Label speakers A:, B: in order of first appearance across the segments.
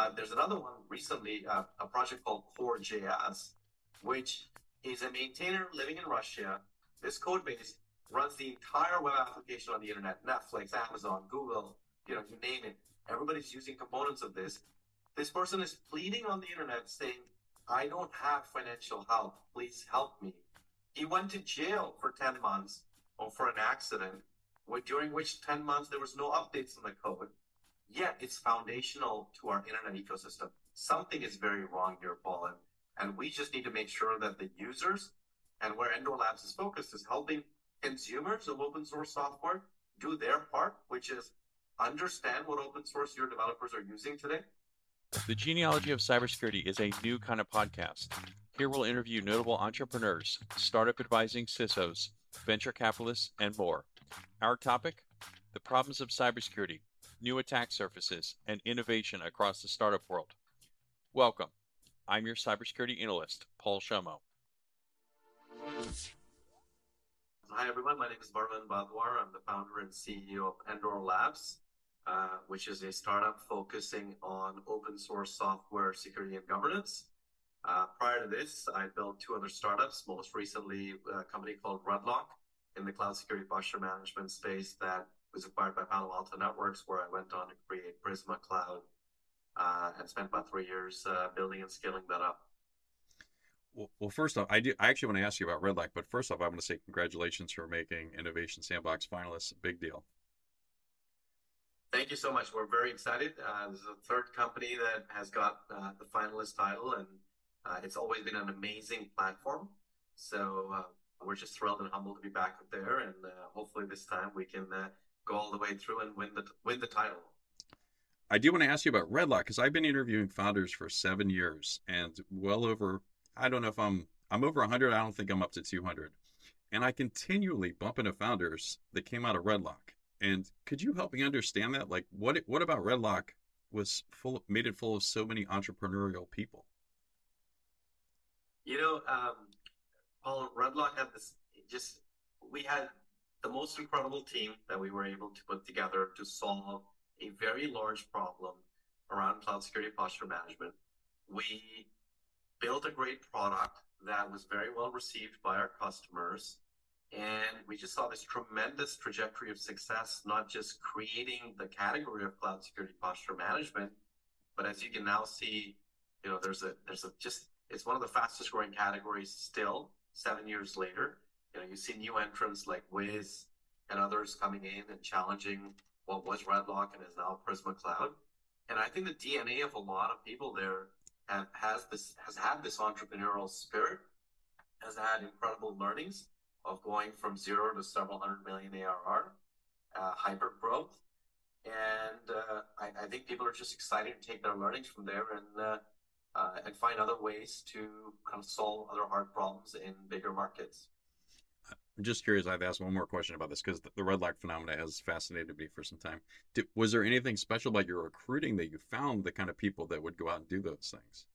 A: Uh, there's another one recently, uh, a project called Core.js, which is a maintainer living in Russia. This code base runs the entire web application on the internet, Netflix, Amazon, Google, you know, you name it. Everybody's using components of this. This person is pleading on the internet saying, I don't have financial help. Please help me. He went to jail for 10 months for an accident, during which 10 months there was no updates on the code. Yet it's foundational to our internet ecosystem. Something is very wrong here, Paul, and, and we just need to make sure that the users and where Endor Labs is focused is helping consumers of open source software do their part, which is understand what open source your developers are using today.
B: The Genealogy of Cybersecurity is a new kind of podcast. Here we'll interview notable entrepreneurs, startup advising CISOs, venture capitalists, and more. Our topic the problems of cybersecurity, new attack surfaces, and innovation across the startup world. Welcome. I'm your cybersecurity analyst, Paul Shomo.
A: Hi, everyone. My name is Varun Badhwar. I'm the founder and CEO of Endor Labs, uh, which is a startup focusing on open source software security and governance. Uh, prior to this, I built two other startups, most recently a company called Redlock in the cloud security posture management space that was acquired by Palo Alto Networks, where I went on to create Prisma Cloud uh, and spent about three years uh, building and scaling that up.
C: Well, well, first off, I do. I actually want to ask you about Redlock, but first off, I want to say congratulations for making Innovation Sandbox finalists. Big deal.
A: Thank you so much. We're very excited. Uh, this is the third company that has got uh, the finalist title, and uh, it's always been an amazing platform. So uh, we're just thrilled and humbled to be back up there, and uh, hopefully this time we can uh, go all the way through and win the win the title.
C: I do want to ask you about Redlock because I've been interviewing founders for seven years and well over I don't know if I'm I'm over 100. I don't think I'm up to 200. And I continually bump into founders that came out of Redlock. And could you help me understand that? Like, what what about Redlock was full made it full of so many entrepreneurial people?
A: You know, um, Paul Redlock had this. Just we had the most incredible team that we were able to put together to solve a very large problem around cloud security posture management. We built a great product that was very well received by our customers. And we just saw this tremendous trajectory of success, not just creating the category of cloud security posture management, but as you can now see, you know, there's a, there's a just, it's one of the fastest growing categories still seven years later. You know, you see new entrants like Wiz and others coming in and challenging what was Redlock and is now Prisma Cloud. And I think the DNA of a lot of people there have, has this has had this entrepreneurial spirit, has had incredible learnings of going from zero to several hundred million ARR, uh, hyper growth, and uh, I, I, think people are just excited to take their learnings from there and uh, uh and find other ways to kind of solve other hard problems in bigger markets.
C: I'm just curious. I've asked one more question about this because the, the Redlock phenomena has fascinated me for some time. Did, was there anything special about your recruiting that you found the kind of people that would go out and do those things?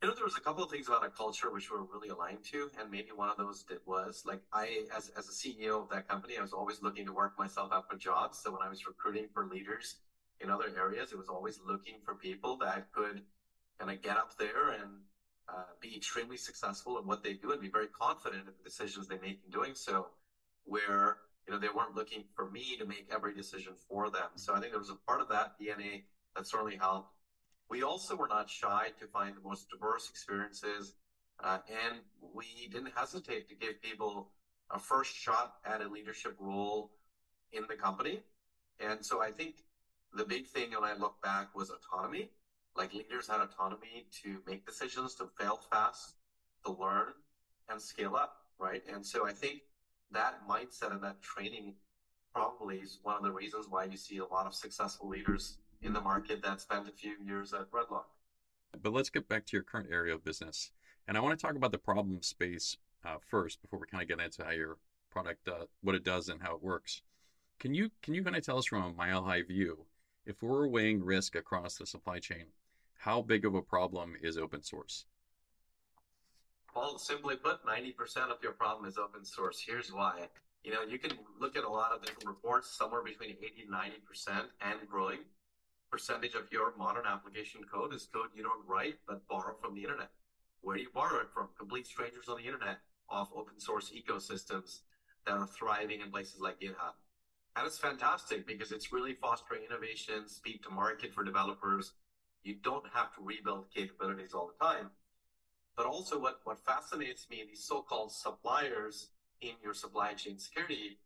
A: You know, there was a couple of things about our culture which were really aligned to, and maybe one of those did was like I, as as a CEO of that company, I was always looking to work myself up for jobs. So when I was recruiting for leaders in other areas, it was always looking for people that could kind of get up there and uh, be extremely successful in what they do and be very confident in the decisions they make in doing so, where you know they weren't looking for me to make every decision for them. So I think there was a part of that DNA that certainly helped. We also were not shy to find the most diverse experiences, uh, and we didn't hesitate to give people a first shot at a leadership role in the company. And so I think the big thing when I look back was autonomy like leaders had autonomy to make decisions, to fail fast, to learn and scale up, right? And so I think that mindset and that training probably is one of the reasons why you see a lot of successful leaders in the market that spent a few years at Redlock.
C: But let's get back to your current area of business. And I want to talk about the problem space uh, first before we kind of get into how your product, uh, what it does and how it works. Can you can you kind of tell us from a mile high view, if we're weighing risk across the supply chain, how big of a problem is open source?
A: Well, simply put, 90% of your problem is open source. Here's why. You know, you can look at a lot of different reports, somewhere between 80 and 90% and growing. percentage of your modern application code is code you don't write but borrow from the internet. Where do you borrow it from? Complete strangers on the internet off open source ecosystems that are thriving in places like GitHub. And it's fantastic because it's really fostering innovation, speed to market for developers. You don't have to rebuild capabilities all the time. But also what, what fascinates me, these so-called suppliers in your supply chain security,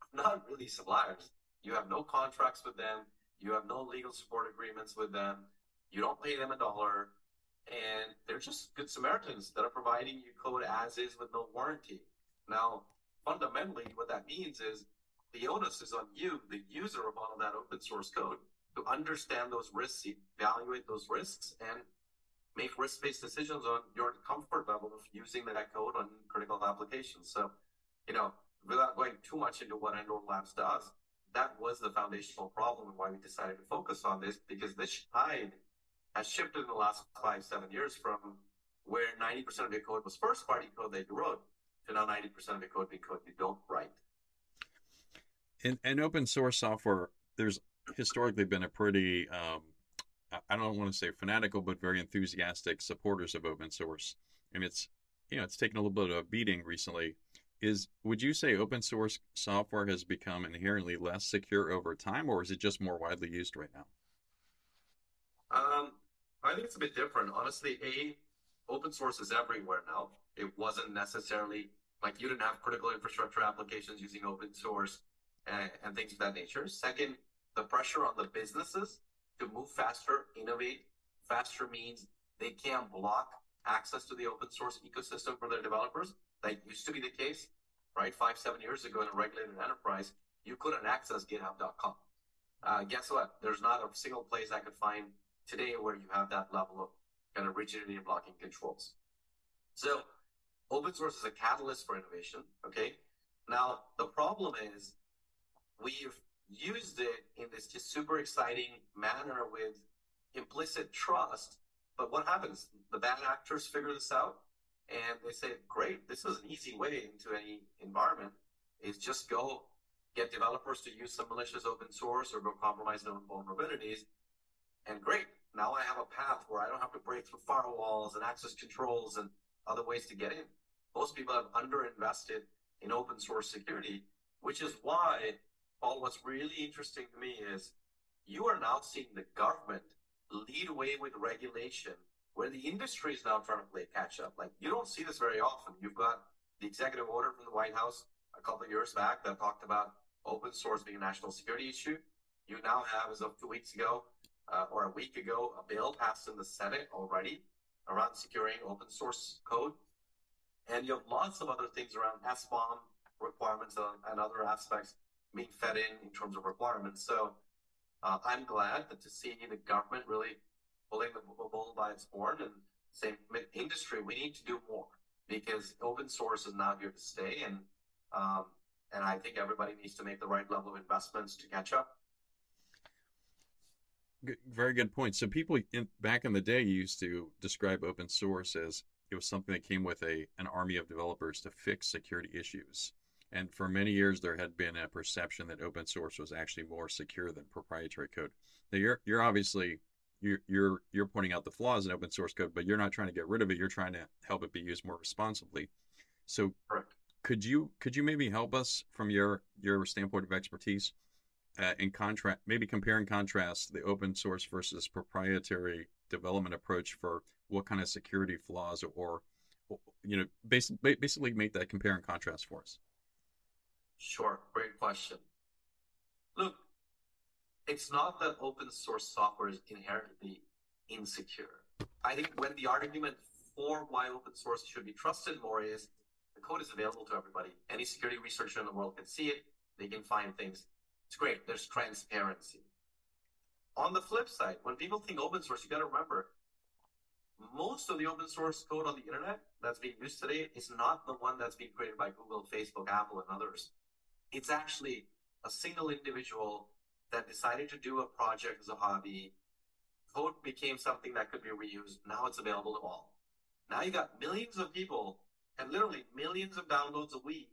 A: are not really suppliers. You have no contracts with them. You have no legal support agreements with them. You don't pay them a dollar. And they're just good Samaritans that are providing you code as is with no warranty. Now, fundamentally, what that means is the onus is on you, the user of all of that open source code, to understand those risks, evaluate those risks, and make risk-based decisions on your comfort level of using that code on critical applications. So, you know, without going too much into what Endor Labs does, that was the foundational problem and why we decided to focus on this because this tide has shifted in the last five, seven years from where 90% of your code was first party code that you wrote to now 90% of your code being code you don't write.
C: In, in open source software, there's historically been a pretty, um, I don't want to say fanatical, but very enthusiastic supporters of open source. And it's, you know, it's taken a little bit of a beating recently. Is would you say open source software has become inherently less secure over time or is it just more widely used right now?
A: Um, i think it's a bit different. Honestly a open source is everywhere now. It wasn't necessarily like you didn't have critical infrastructure applications using open source and, and things of that nature. Second the pressure on the businesses to move faster innovate faster means they can't block access to the open source ecosystem for their developers that used to be the case, right? Five, seven years ago in a regulated enterprise, you couldn't access github.com. Uh, guess what? There's not a single place I could find today where you have that level of kind of rigidity and blocking controls. So open source is a catalyst for innovation. Okay. Now the problem is we've used it in this just super exciting manner with implicit trust. But what happens? The bad actors figure this out and they say, great, this is an easy way into any environment is just go get developers to use some malicious open source or go compromise known vulnerabilities. And great, now I have a path where I don't have to break through firewalls and access controls and other ways to get in. Most people have underinvested in open source security, which is why, Paul, what's really interesting to me is you are now seeing the government lead away with regulation where the industry is now trying to play catch up. Like you don't see this very often. You've got the executive order from the White House a couple of years back that talked about open source being a national security issue. You now have, as of two weeks ago uh, or a week ago, a bill passed in the Senate already around securing open source code. And you have lots of other things around SBOM requirements and other aspects being fed in in terms of requirements. So uh, I'm glad that to see the government really pulling the bull by its horn and saying, industry, we need to do more because open source is not here to stay. And, um, and I think everybody needs to make the right level of investments to catch up.
C: Very good point. So people in, back in the day used to describe open source as it was something that came with a an army of developers to fix security issues. And for many years, there had been a perception that open source was actually more secure than proprietary code. Now, you're you're obviously you're you're you're pointing out the flaws in open source code, but you're not trying to get rid of it. You're trying to help it be used more responsibly. So,
A: Correct.
C: could you could you maybe help us from your your standpoint of expertise uh, in contrast, maybe compare and contrast the open source versus proprietary development approach for what kind of security flaws or, or you know basically basically make that compare and contrast for us.
A: Sure, great question. Look, it's not that open source software is inherently insecure. I think when the argument for why open source should be trusted more is the code is available to everybody. Any security researcher in the world can see it. They can find things. It's great. There's transparency. On the flip side, when people think open source, you got to remember most of the open source code on the internet that's being used today is not the one that's being created by Google, Facebook, Apple, and others. It's actually a single individual that decided to do a project as a hobby. Code became something that could be reused. Now it's available to all. Now you got millions of people and literally millions of downloads a week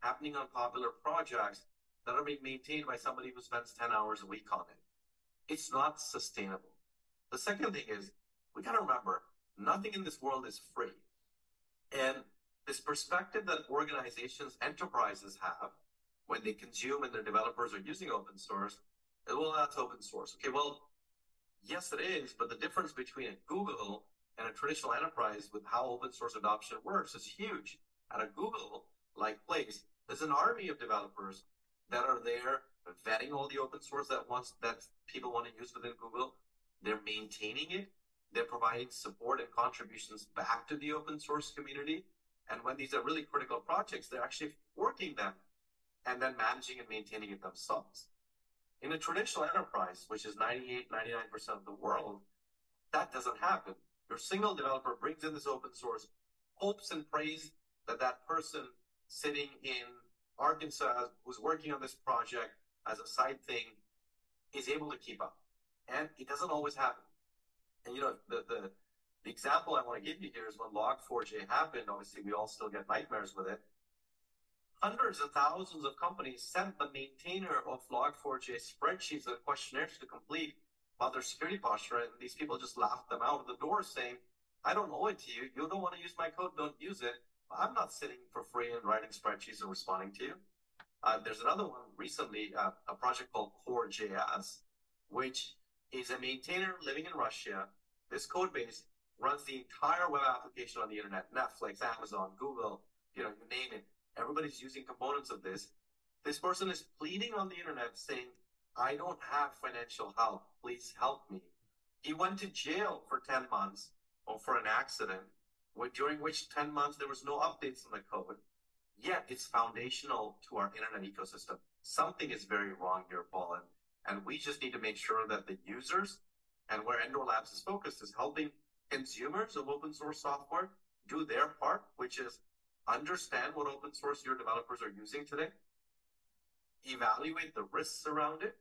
A: happening on popular projects that are being maintained by somebody who spends 10 hours a week on it. it's not sustainable. The second thing is we got to remember nothing in this world is free. And this perspective that organizations, enterprises have when they consume and their developers are using open source, well, that's open source. Okay, well, yes, it is, but the difference between a Google and a traditional enterprise with how open source adoption works is huge. At a Google like place, there's an army of developers that are there vetting all the open source that wants that people want to use within Google. They're maintaining it. They're providing support and contributions back to the open source community. And when these are really critical projects, they're actually working them and then managing and maintaining it themselves. In a traditional enterprise, which is 98, 99% of the world, that doesn't happen. Your single developer brings in this open source, hopes and prays that that person sitting in Arkansas who's working on this project as a side thing is able to keep up. And it doesn't always happen. And you know, the, the, the example I want to give you here is when Log4j happened, obviously we all still get nightmares with it. Hundreds of thousands of companies sent the maintainer of Log4j spreadsheets and questionnaires to complete about their security posture, and these people just laughed them out of the door saying, I don't owe it to you. You don't want to use my code, don't use it. I'm not sitting for free and writing spreadsheets and responding to you. Uh, there's another one recently, uh, a project called Core.js, which is a maintainer living in Russia. This code base runs the entire web application on the internet, Netflix, Amazon, Google, you know, you name it. Everybody's using components of this. This person is pleading on the internet saying, I don't have financial help. Please help me. He went to jail for 10 months or for an accident, during which 10 months there was no updates on the code. Yet it's foundational to our internet ecosystem. Something is very wrong here, Paul, and, and we just need to make sure that the users and where Endor Labs is focused is helping consumers of open source software do their part, which is understand what open source your developers are using today, evaluate the risks around it,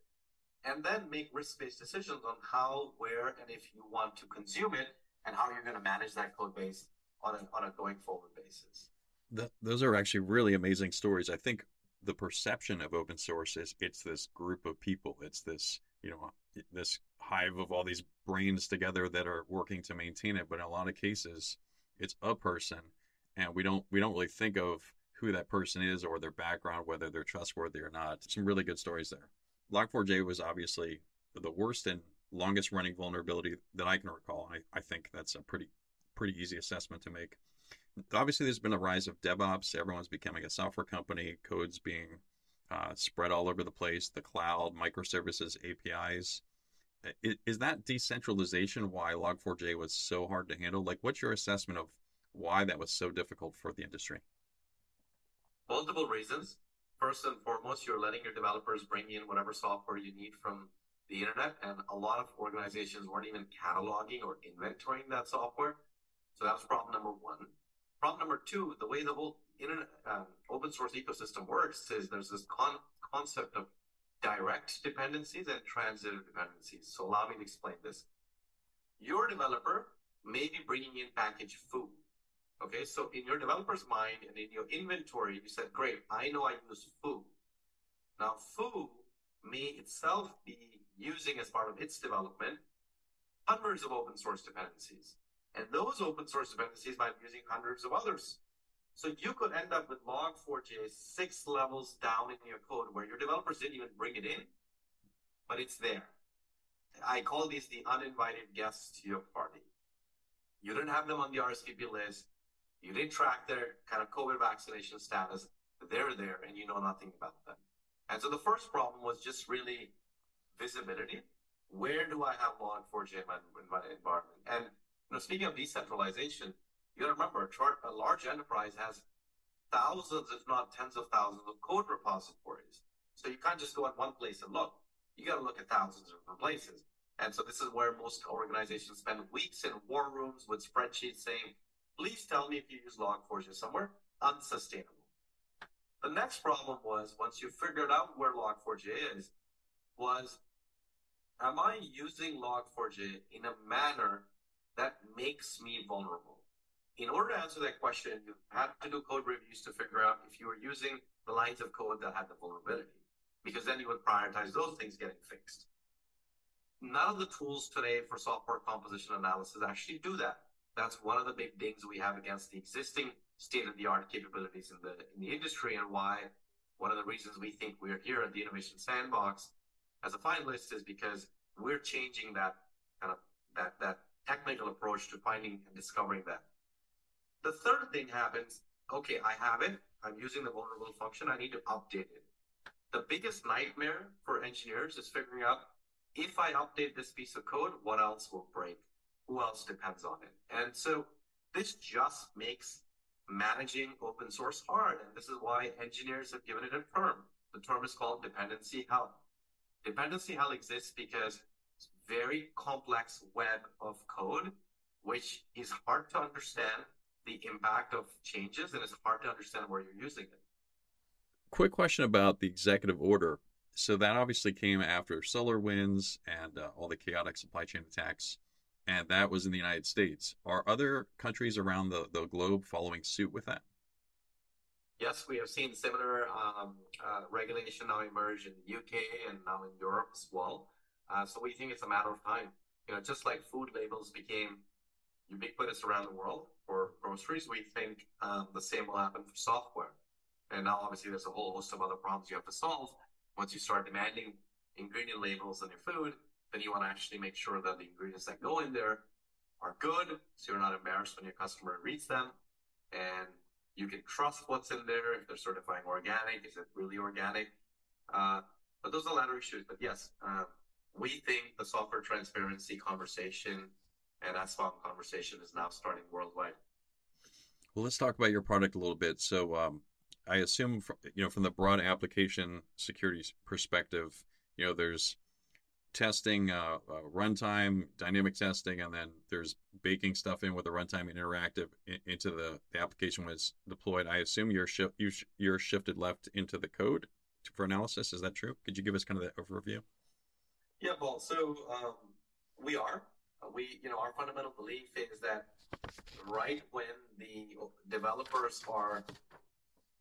A: and then make risk-based decisions on how, where, and if you want to consume it, and how you're going to manage that code base on a, on a going forward basis.
C: The, those are actually really amazing stories. I think the perception of open source is it's this group of people. It's this, you know, this hive of all these brains together that are working to maintain it. But in a lot of cases, it's a person, and we don't we don't really think of who that person is or their background, whether they're trustworthy or not. Some really good stories there. Log4j was obviously the worst and longest running vulnerability that I can recall. I, I think that's a pretty pretty easy assessment to make. Obviously, there's been a rise of DevOps. Everyone's becoming a software company. Codes being uh, spread all over the place. The cloud, microservices, APIs. Is, is that decentralization why Log4j was so hard to handle? Like, what's your assessment of why that was so difficult for the industry?
A: Multiple reasons first and foremost, you're letting your developers bring in whatever software you need from the internet, and a lot of organizations weren't even cataloging or inventorying that software. So that's problem number one. Problem number two: the way the whole internet um, open source ecosystem works is there's this con- concept of direct dependencies and transitive dependencies. So allow me to explain this. Your developer may be bringing in packaged foo Okay, so in your developer's mind and in your inventory, you said, great, I know I use foo. Now, foo may itself be using as part of its development hundreds of open source dependencies. And those open source dependencies might be using hundreds of others. So you could end up with log4j six levels down in your code where your developers didn't even bring it in, but it's there. I call these the uninvited guests to your party. You didn't have them on the RSVP list. You didn't track their kind of COVID vaccination status. They're there and you know nothing about them. And so the first problem was just really visibility. Where do I have log4j in my, in my environment? And you know, speaking of decentralization, you got to remember a, a large enterprise has thousands, if not tens of thousands, of code repositories. So you can't just go at one place and look. You got to look at thousands of different places. And so this is where most organizations spend weeks in war rooms with spreadsheets saying, Please tell me if you use Log4j somewhere. Unsustainable. The next problem was once you figured out where Log4j is, was am I using Log4j in a manner that makes me vulnerable? In order to answer that question, you have to do code reviews to figure out if you were using the lines of code that had the vulnerability, because then you would prioritize those things getting fixed. none of the tools today for software composition analysis actually do that. That's one of the big things we have against the existing state-of-the-art capabilities in the in the industry, and why one of the reasons we think we're here at the Innovation Sandbox as a finalist is because we're changing that kind of that that technical approach to finding and discovering that. The third thing happens, okay, I have it, I'm using the vulnerable function, I need to update it. The biggest nightmare for engineers is figuring out if I update this piece of code, what else will break? Who else depends on it? And so this just makes managing open source hard. And this is why engineers have given it a term. The term is called dependency hell. Dependency hell exists because it's very complex web of code, which is hard to understand the impact of changes and it's hard to understand where you're using it.
C: Quick question about the executive order. So that obviously came after SolarWinds and uh, all the chaotic supply chain attacks, and that was in the United States. Are other countries around the, the globe following suit with that?
A: Yes, we have seen similar um, uh, regulation now emerge in the UK and now in Europe as well. Uh, so we think it's a matter of time. You know, just like food labels became ubiquitous around the world for groceries, we think um, the same will happen for software. And now, obviously, there's a whole host of other problems you have to solve. Once you start demanding ingredient labels on your food, then you want to actually make sure that the ingredients that go in there are good, so you're not embarrassed when your customer reads them. And you can trust what's in there. If they're certifying organic, is it really organic? Uh, but those are the latter issues. But yes, uh, we think the software transparency conversation and SBOM conversation is now starting worldwide.
C: Well, let's talk about your product a little bit. So, um, I assume, from, you know, from the broad application security perspective, you know, there's testing, uh, uh, runtime, dynamic testing, and then there's baking stuff in with the runtime interactive in, into the, the application was deployed. I assume you're you sh- you're shifted left into the code for analysis. Is that true? Could you give us kind of the overview?
A: Yeah, Paul. So um, we are. Uh, we, you know, our fundamental belief is that right when the developers are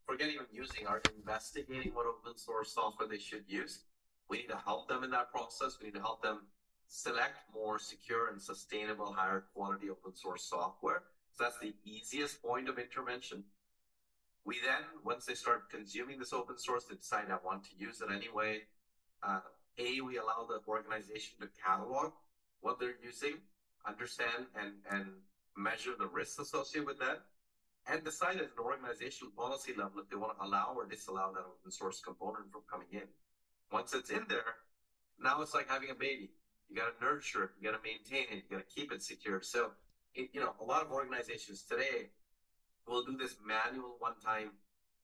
A: forgetting even using, are investigating what open source software they should use, we need to help them in that process. We need to help them select more secure and sustainable, higher quality open source software. So that's the easiest point of intervention. We then, once they start consuming this open source, they decide I want to use it anyway. Uh, a, we allow the organization to catalog what they're using, understand and, and measure the risks associated with that, and decide at an organizational policy level if they want to allow or disallow that open source component from coming in. Once it's in there, now it's like having a baby. You got to nurture it, you got to maintain it, you got to keep it secure. So, it, you know, a lot of organizations today will do this manual one-time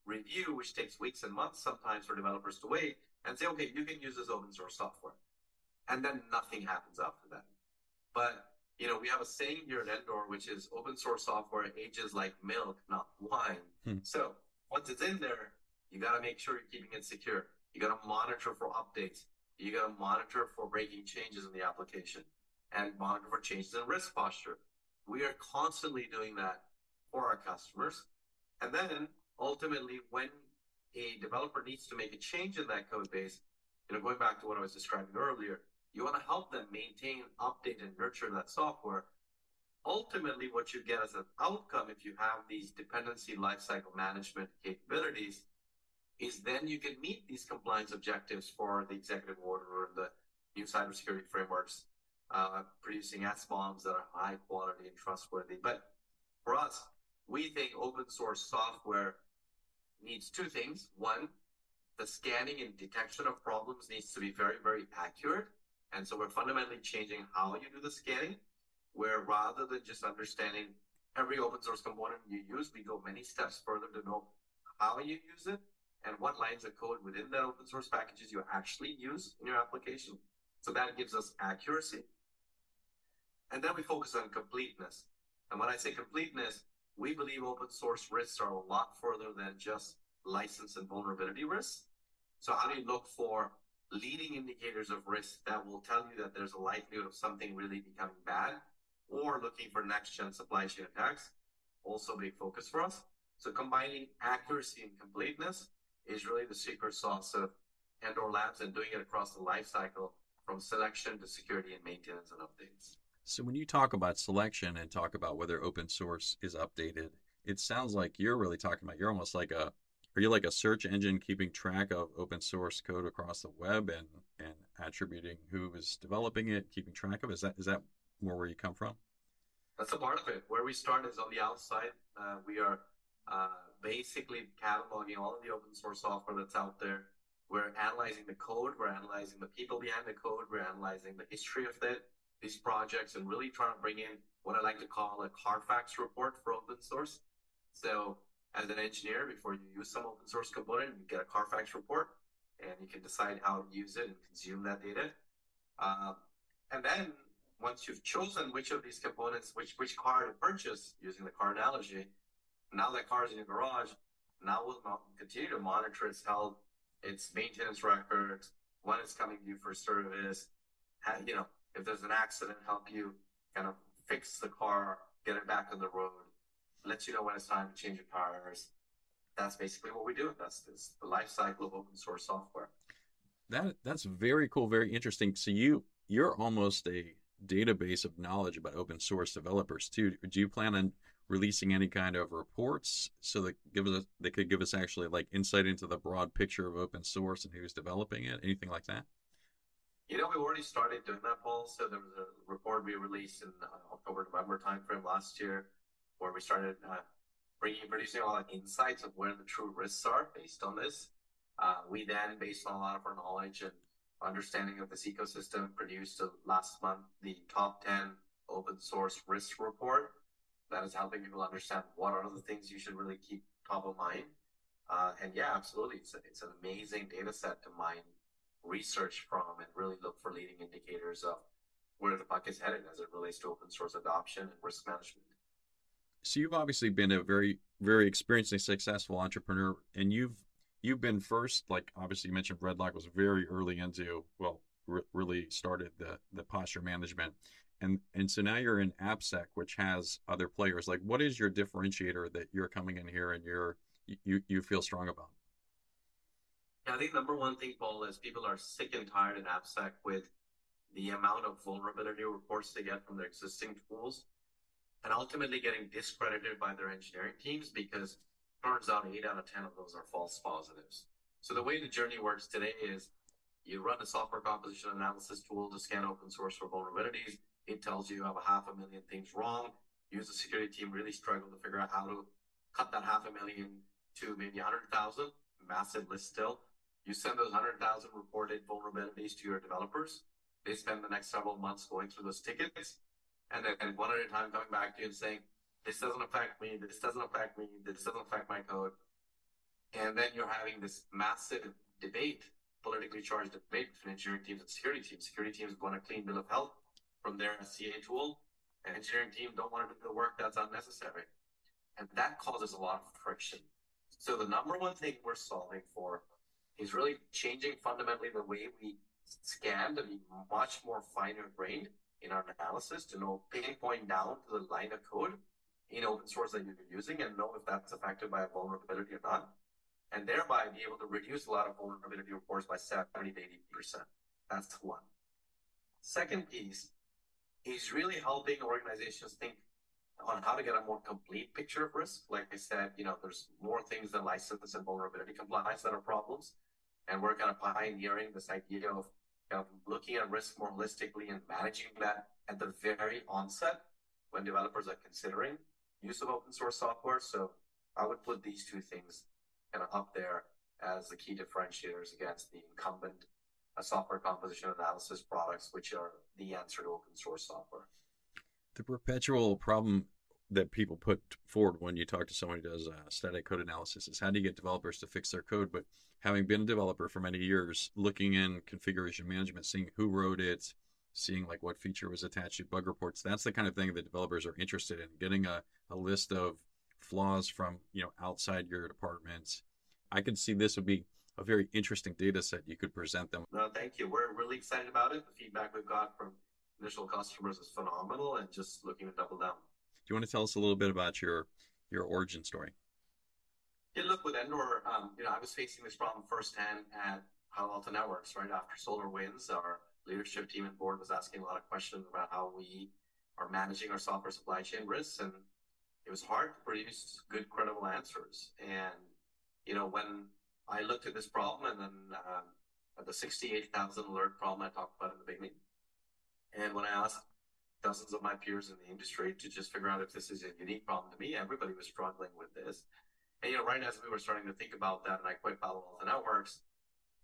A: review, which takes weeks and months sometimes for developers to wait and say, okay, you can use this open source software. And then nothing happens after that. But, you know, we have a saying here at Endor, which is open source software ages like milk, not wine. Hmm. So once it's in there, you got to make sure you're keeping it secure. You got to monitor for updates. You got to monitor for breaking changes in the application and monitor for changes in risk posture. We are constantly doing that for our customers. And then ultimately, when a developer needs to make a change in that code base, you know, going back to what I was describing earlier, you want to help them maintain, update, and nurture that software. Ultimately, what you get as an outcome, if you have these dependency lifecycle management capabilities, is then you can meet these compliance objectives for the executive order or the new cybersecurity frameworks, uh, producing SBOMs that are high quality and trustworthy. But for us, we think open source software needs two things. One, the scanning and detection of problems needs to be very, very accurate. And so we're fundamentally changing how you do the scanning, where rather than just understanding every open source component you use, we go many steps further to know how you use it and what lines of code within that open source packages you actually use in your application. So that gives us accuracy. And then we focus on completeness. And when I say completeness, we believe open source risks are a lot further than just license and vulnerability risks. So how do you look for leading indicators of risk that will tell you that there's a likelihood of something really becoming bad or looking for next gen supply chain attacks? Also big focus for us. So combining accuracy and completeness is really the secret sauce of Endor Labs and doing it across the life cycle from selection to security and maintenance and updates.
C: So when you talk about selection and talk about whether open source is updated, it sounds like you're really talking about you're almost like a are you like a search engine keeping track of open source code across the web and and attributing who is developing it, keeping track of it? Is that is that more where you come from?
A: That's a part of it. Where we start is on the outside. Uh, we are uh, basically cataloging all of the open source software that's out there. We're analyzing the code. We're analyzing the people behind the code. We're analyzing the history of it, these projects, and really trying to bring in what I like to call a Carfax report for open source. So as an engineer, before you use some open source component, you get a Carfax report and you can decide how to use it and consume that data. Um, and then once you've chosen which of these components, which, which car to purchase using the car analogy, now that car's in your garage, now we'll continue to monitor its health, its maintenance records, when it's coming to you for service, you know, if there's an accident, help you kind of fix the car, get it back on the road, lets you know when it's time to change your tires. That's basically what we do. That's, that's the life cycle of open source software.
C: That that's very cool, very interesting. So you you're almost a database of knowledge about open source developers too. Do you plan on releasing any kind of reports so that give us they could give us actually like insight into the broad picture of open source and who's developing it, anything like that?
A: You know, we already started doing that, Paul. So there was a report we released in uh, October, November timeframe last year, where we started uh, bringing, producing a lot of insights of where the true risks are based on this. Uh, we then, based on a lot of our knowledge and understanding of this ecosystem, produced last month the top 10 open source risk report that is helping people understand what are the things you should really keep top of mind. Uh, and yeah, absolutely, it's a, it's an amazing data set to mine research from and really look for leading indicators of where the puck is headed as it relates to open source adoption and risk management.
C: So you've obviously been a very, very experienced and successful entrepreneur, and you've you've been first. Like obviously, you mentioned Redlock was very early into well, really started the the posture management and and so now you're in AppSec, which has other players. Like, what is your differentiator that you're coming in here and you're you you feel strong about?
A: Yeah, I think number one thing, Paul, is people are sick and tired in AppSec with the amount of vulnerability reports they get from their existing tools, and ultimately getting discredited by their engineering teams because turns out eight out of ten of those are false positives. So the way the journey works today is you run a software composition analysis tool to scan open source for vulnerabilities it tells you you have a half a million things wrong. You as a security team really struggle to figure out how to cut that half a million to maybe 100,000, massive list still. You send those 100,000 reported vulnerabilities to your developers. They spend the next several months going through those tickets and then one at a time coming back to you and saying, this doesn't affect me, this doesn't affect me, this doesn't affect my code. And then you're having this massive debate, politically charged debate between engineering teams and security teams. Security teams want a clean bill of health from their SCA tool, and engineering team don't want to do the work that's unnecessary. And that causes a lot of friction. So the number one thing we're solving for is really changing fundamentally the way we scan to be much more finer grained in our analysis to know pinpoint down to the line of code in open source that you're using and know if that's affected by a vulnerability or not. And thereby be able to reduce a lot of vulnerability reports by 70 to 80%. That's one. Second piece is really helping organizations think on how to get a more complete picture of risk. Like I said, you know, there's more things than license and vulnerability compliance that are problems. And we're kind of pioneering this idea of kind of looking at risk more holistically and managing that at the very onset when developers are considering use of open source software. So I would put these two things kind of up there as the key differentiators against the incumbent a software composition analysis products, which are the answer to open source software.
C: The perpetual problem that people put forward when you talk to someone who does uh, static code analysis is how do you get developers to fix their code? But having been a developer for many years, looking in configuration management, seeing who wrote it, seeing like what feature was attached to bug reports, that's the kind of thing that developers are interested in. Getting a, a list of flaws from you know outside your department. I could see this would be a very interesting data set you could present them.
A: No, thank you. We're really excited about it. The feedback we've got from initial customers is phenomenal and just looking to double down.
C: Do you want to tell us a little bit about your your origin story?
A: Yeah, look, with Endor, um, you know, I was facing this problem firsthand at Palo Alto Networks right after SolarWinds, our leadership team and board was asking a lot of questions about how we are managing our software supply chain risks, and it was hard to produce good, credible answers. And you know, when I looked at this problem, and then um, at the 68,000 alert problem I talked about in the beginning, and when I asked dozens of my peers in the industry to just figure out if this is a unique problem to me, everybody was struggling with this. And you know, right as we were starting to think about that, and I quit Palo Alto Networks,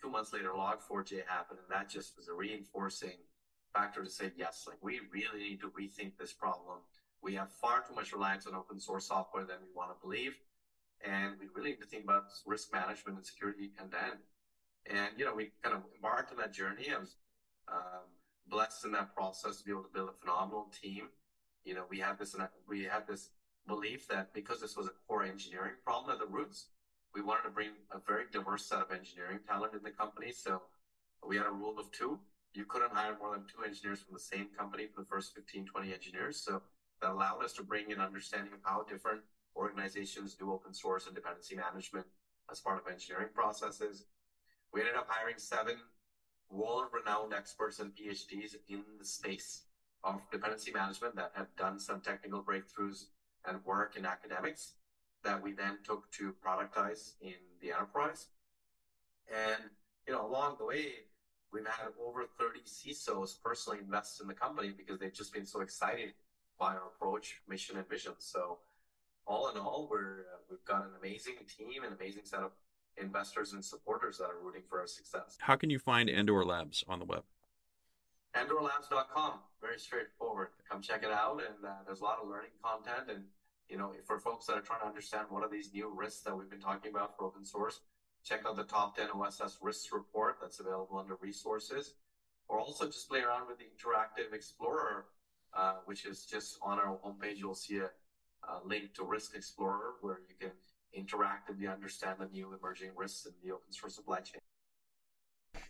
A: two months later, Log4j happened, and that just was a reinforcing factor to say, yes, like we really need to rethink this problem. We have far too much reliance on open source software than we want to believe. And we really need to think about risk management and security and then. And, you know, we kind of embarked on that journey. I was um, blessed in that process to be able to build a phenomenal team. You know, we had this, we had this belief that because this was a core engineering problem at the roots, we wanted to bring a very diverse set of engineering talent in the company. So we had a rule of two. You couldn't hire more than two engineers from the same company for the first 15, 20 engineers. So that allowed us to bring an understanding of how different organizations do open source and dependency management as part of engineering processes. We ended up hiring seven world-renowned experts and PhDs in the space of dependency management that have done some technical breakthroughs and work in academics that we then took to productize in the enterprise. And, you know, along the way, we've had over 30 CISOs personally invest in the company because they've just been so excited by our approach, mission, and vision. So, all in all, we're uh, we've got an amazing team, an amazing set of investors and supporters that are rooting for our success.
C: How can you find Endor Labs on the web?
A: EndorLabs.com, very straightforward. Come check it out, and uh, there's a lot of learning content and you know, for folks that are trying to understand what are these new risks that we've been talking about for open source, check out the top 10 OSS risks report that's available under resources, or also just play around with the interactive explorer, uh, which is just on our homepage. You'll see a, a link to Risk Explorer where you can interactively understand the new emerging risks in the open source supply chain.